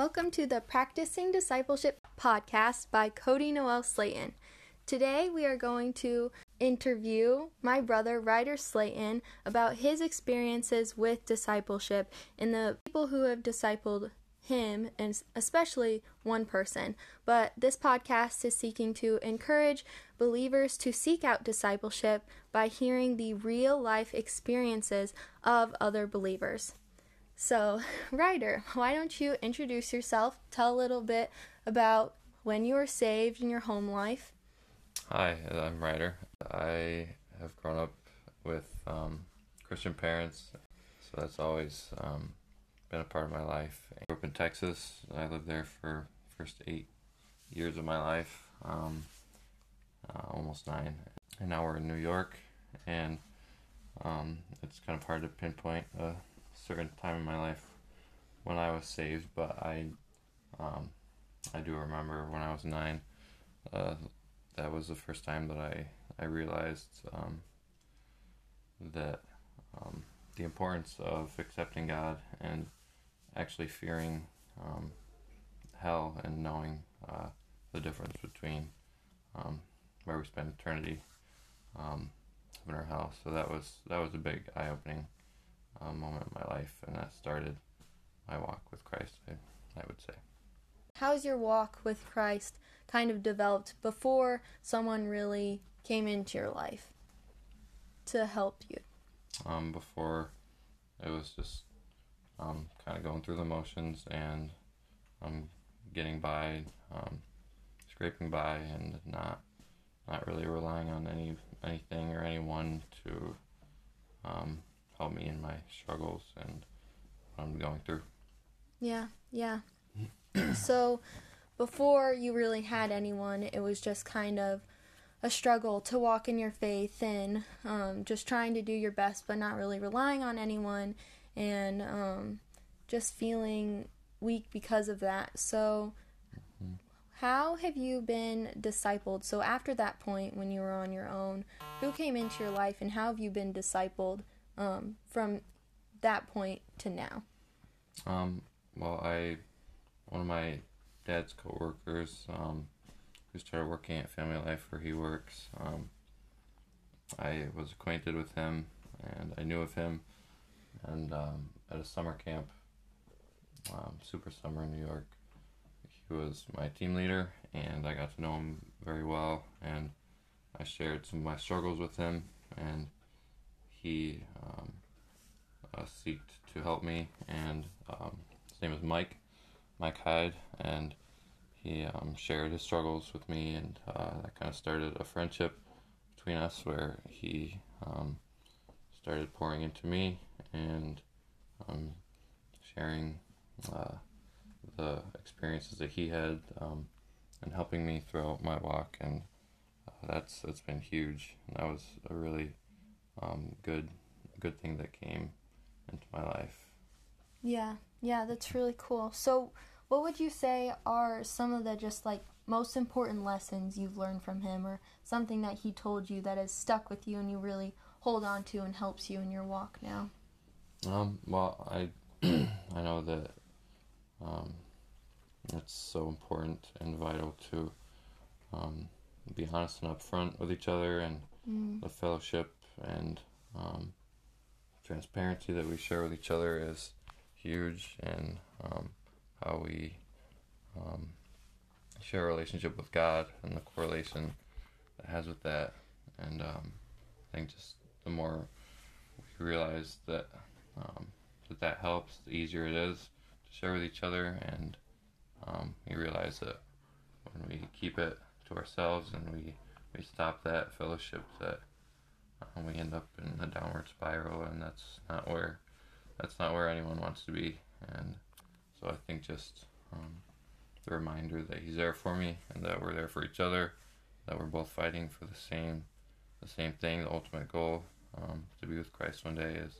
Welcome to the Practicing Discipleship podcast by Cody Noel Slayton. Today we are going to interview my brother Ryder Slayton about his experiences with discipleship and the people who have discipled him and especially one person. But this podcast is seeking to encourage believers to seek out discipleship by hearing the real life experiences of other believers. So, Ryder, why don't you introduce yourself? Tell a little bit about when you were saved in your home life. Hi, I'm Ryder. I have grown up with um, Christian parents, so that's always um, been a part of my life. I grew up in Texas. I lived there for first eight years of my life, um, uh, almost nine. And now we're in New York, and um, it's kind of hard to pinpoint a certain time in my life when I was saved, but I, um, I do remember when I was nine. Uh, that was the first time that I I realized um, that um, the importance of accepting God and actually fearing um, hell and knowing uh, the difference between um, where we spend eternity um, in our hell. So that was that was a big eye opening uh, moment in my life, and that started my walk with Christ. I, I would say. How's your walk with Christ kind of developed before someone really came into your life to help you? Um, before it was just um, kind of going through the motions and um, getting by, um, scraping by, and not not really relying on any anything or anyone to um, help me in my struggles and what I'm going through. Yeah, yeah. so before you really had anyone, it was just kind of a struggle to walk in your faith and um, just trying to do your best, but not really relying on anyone and um, just feeling weak because of that. So, mm-hmm. how have you been discipled? So, after that point, when you were on your own, who came into your life and how have you been discipled um, from that point to now? Um, well, I, one of my dad's coworkers um, who started working at Family Life where he works. Um, I was acquainted with him and I knew of him, and um, at a summer camp, um, Super Summer in New York, he was my team leader, and I got to know him very well, and I shared some of my struggles with him, and he um, uh, seeked to help me, and um, his name is Mike, Mike Hyde, and he um, shared his struggles with me, and uh, that kind of started a friendship between us where he um, started pouring into me and um, sharing uh, the experiences that he had um, and helping me throughout my walk, and uh, that's that's been huge. And that was a really um, good good thing that came into my life. Yeah, yeah, that's really cool. So, what would you say are some of the just like most important lessons you've learned from him, or something that he told you that has stuck with you and you really hold on to and helps you in your walk now? Um, well, I I know that um, it's so important and vital to um, be honest and upfront with each other and mm. the fellowship and um, transparency that we share with each other is huge and um, how we um, share a relationship with God and the correlation that has with that. And um, I think just the more we realize that um, that that helps, the easier it is to share with each other, and we realize that when we keep it to ourselves and we we stop that fellowship, that um, we end up in a downward spiral, and that's not where that's not where anyone wants to be. And so I think just um, the reminder that he's there for me and that we're there for each other, that we're both fighting for the same the same thing, the ultimate goal um, to be with Christ one day is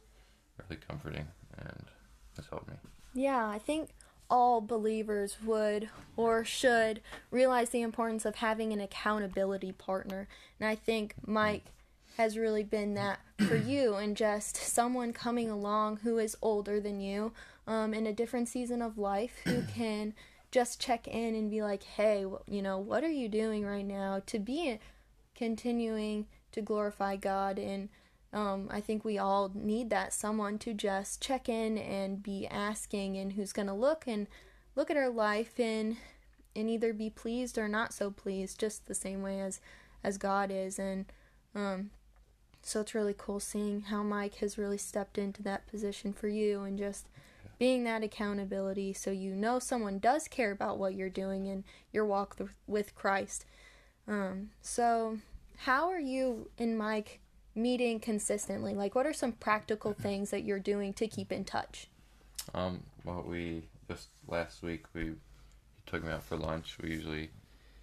really comforting and has helped me. Yeah, I think all believers would or should realize the importance of having an accountability partner. And I think Mike has really been that for you and just someone coming along who is older than you um, in a different season of life who can just check in and be like, hey, you know, what are you doing right now to be continuing to glorify God? And um, I think we all need that someone to just check in and be asking and who's going to look and look at our life and and either be pleased or not so pleased just the same way as as God is and um so it's really cool seeing how Mike has really stepped into that position for you and just being that accountability so you know someone does care about what you're doing in your walk th- with Christ. Um, so, how are you and Mike meeting consistently? Like, what are some practical things that you're doing to keep in touch? Um, well, we just last week we he took me out for lunch. We usually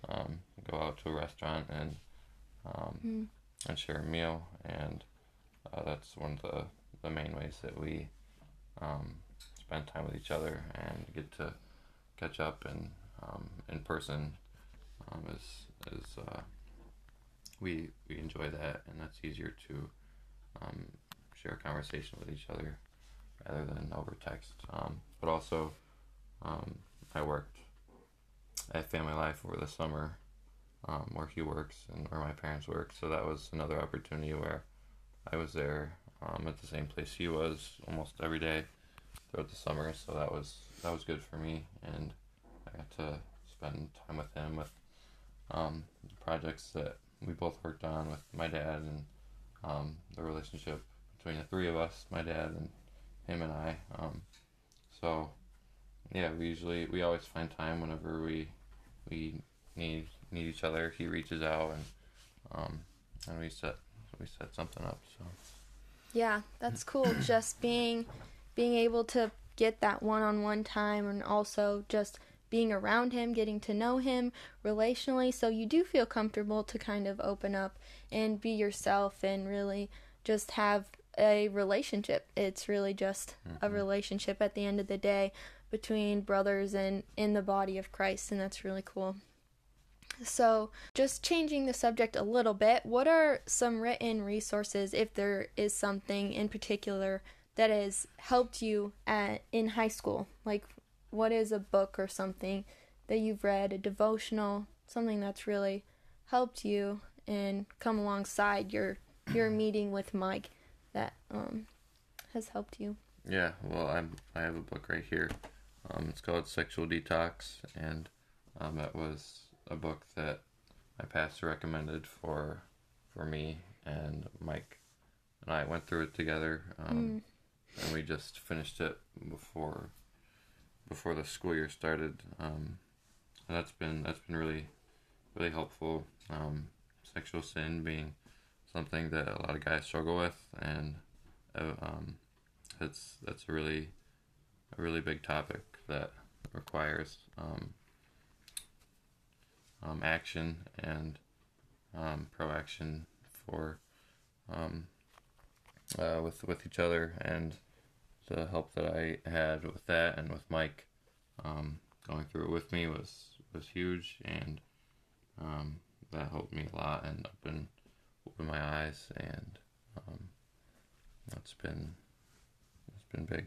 um, go out to a restaurant and um, mm. And share a meal, and uh, that's one of the the main ways that we um, spend time with each other and get to catch up and um, in person um, is is uh, we we enjoy that and that's easier to um, share a conversation with each other rather than over text. Um, but also, um, I worked at Family Life over the summer um, where he works and where my parents work, so that was another opportunity where I was there at the same place he was almost every day throughout the summer, so that was that was good for me, and I got to spend time with him with um, projects that we both worked on with my dad and um, the relationship between the three of us, my dad and him and I. Um, so yeah, we usually we always find time whenever we we need need each other. He reaches out and um, and we set we set something up. So yeah, that's cool. Just being being able to get that one on one time and also just being around him, getting to know him relationally. So you do feel comfortable to kind of open up and be yourself and really just have a relationship. It's really just mm-hmm. a relationship at the end of the day between brothers and in the body of Christ, and that's really cool. So, just changing the subject a little bit, what are some written resources, if there is something in particular that has helped you at in high school? Like what is a book or something that you've read, a devotional, something that's really helped you and come alongside your your meeting with Mike that um has helped you? Yeah, well, I'm I have a book right here. Um, it's called Sexual Detox, and um, that was a book that my pastor recommended for for me and Mike and I went through it together. Um, mm and we just finished it before before the school year started. Um, and that's been that's been really really helpful. Um, sexual sin being something that a lot of guys struggle with, and uh, um, it's that's a really a really big topic that requires um, um, action and um, proaction for um, uh, with with each other and the help that I had with that and with Mike um, going through it with me was was huge, and um, that helped me a lot and opened open my eyes, and um, that's been it's been big.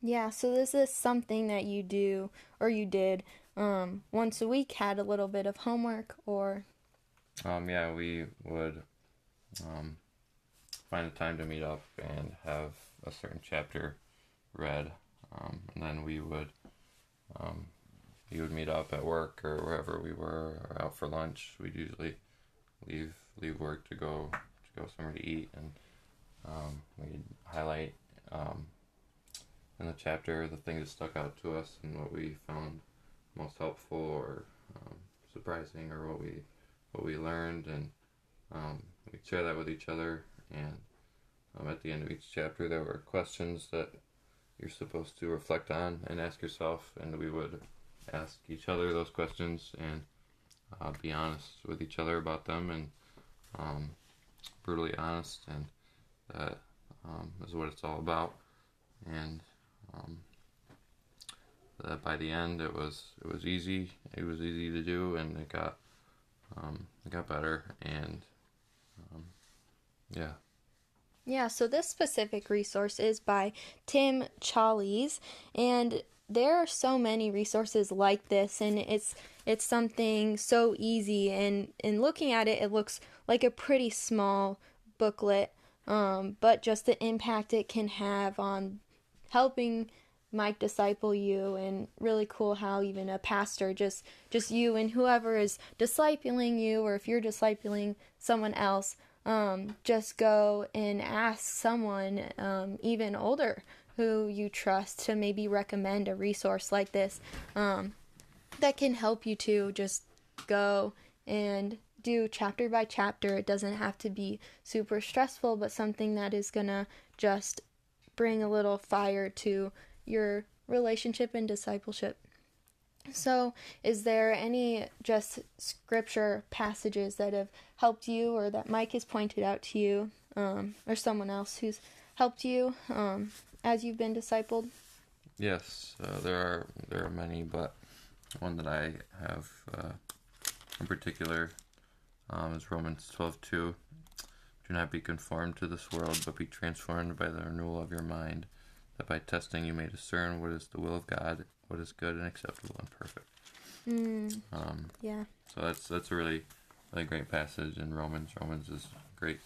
Yeah, so this is something that you do or you did um, once a week. Had a little bit of homework, or um, yeah, we would um, find a time to meet up and have a certain chapter read, um, and then we would um, would meet up at work or wherever we were, or out for lunch. We'd usually leave leave work to go to go somewhere to eat, and um, we'd highlight um, in the chapter the things that stuck out to us and what we found most helpful or um, surprising, or what we what we learned, and um, we'd share that with each other. And um, at the end of each chapter, there were questions that you're supposed to reflect on and ask yourself, and we would ask each other those questions and uh, be honest with each other about them and um, brutally honest, and that um, is what it's all about. And that by the end, it was it was easy. It was easy to do, and it got um, it got better. And um, yeah, Yeah, so this specific resource is by Tim Challies, and there are so many resources like this, and it's it's something so easy. And in looking at it, it looks like a pretty small booklet, um, but just the impact it can have on helping Mike disciple you and really cool how even a pastor just just you and whoever is discipling you or if you're discipling someone else um, just go and ask someone um, even older who you trust to maybe recommend a resource like this um, that can help you to just go and do chapter by chapter. It doesn't have to be super stressful, but something that is gonna just bring a little fire to your relationship and discipleship. So, is there any just scripture passages that have helped you or that Mike has pointed out to you um, or someone else who's helped you um, as you've been discipled? Yes, uh, there are there are many, but one that I have uh, in particular um, is Romans twelve two. Do not be conformed to this world, but be transformed by the renewal of your mind, that by testing you may discern what is the will of God, what is good and acceptable and perfect. Mm, Um, yeah. so that's that's a really really great passage in Romans. Romans is a great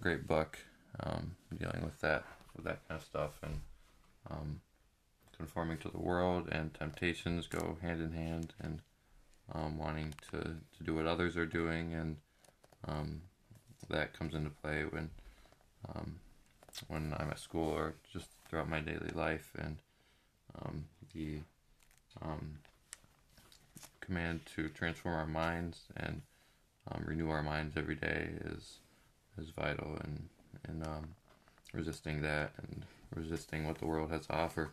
great book um, dealing with that with that kind of stuff and um, conforming to the world and temptations go hand in hand and um, wanting to, to do what others are doing and um, that comes into play when um, when I'm at school or just throughout my daily life and um, the um, command to transform our minds and um, renew our minds every day is is vital and and um, resisting that and resisting what the world has to offer.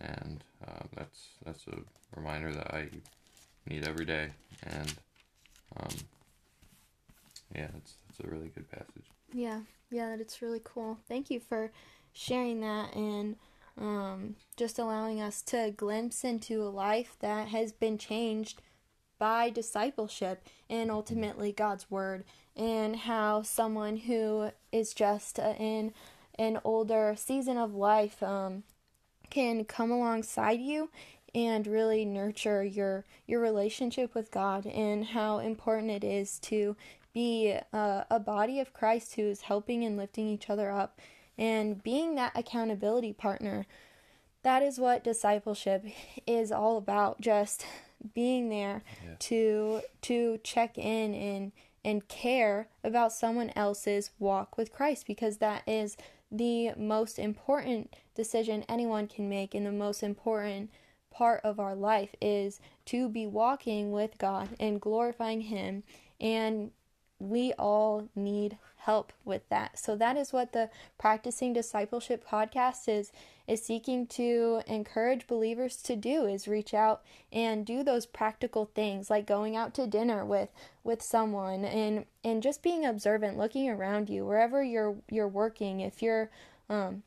And uh, that's that's a reminder that I need every day and um, yeah it's it's a really good passage Yeah, yeah, that's really cool. Thank you for sharing that and um, just allowing us to glimpse into a life that has been changed by discipleship and ultimately God's Word, and how someone who is just uh, in an older season of life um, can come alongside you and really nurture your your relationship with God and how important it is to be a, a body of Christ who is helping and lifting each other up and being that accountability partner. That is what discipleship is all about. Just being there Yeah. to to check in and and care about someone else's walk with Christ because that is the most important decision anyone can make and the most important part of our life is to be walking with God and glorifying him and we all need help with that. So that is what the practicing discipleship podcast is is seeking to encourage believers to do is reach out and do those practical things like going out to dinner with with someone and and just being observant looking around you wherever you're you're working if you're um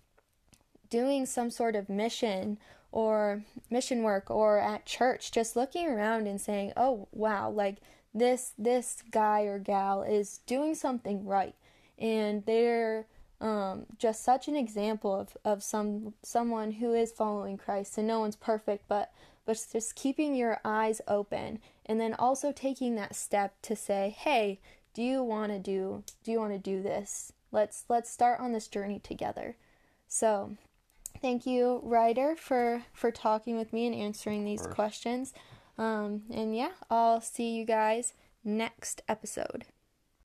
doing some sort of mission or mission work or at church just looking around and saying oh wow like this this guy or gal is doing something right. And they're um, just such an example of, of some someone who is following Christ and no one's perfect but but just keeping your eyes open and then also taking that step to say hey do you want to do do you want to do this? Let's let's start on this journey together. So thank you Ryder for for talking with me and answering these questions um, and yeah I'll see you guys next episode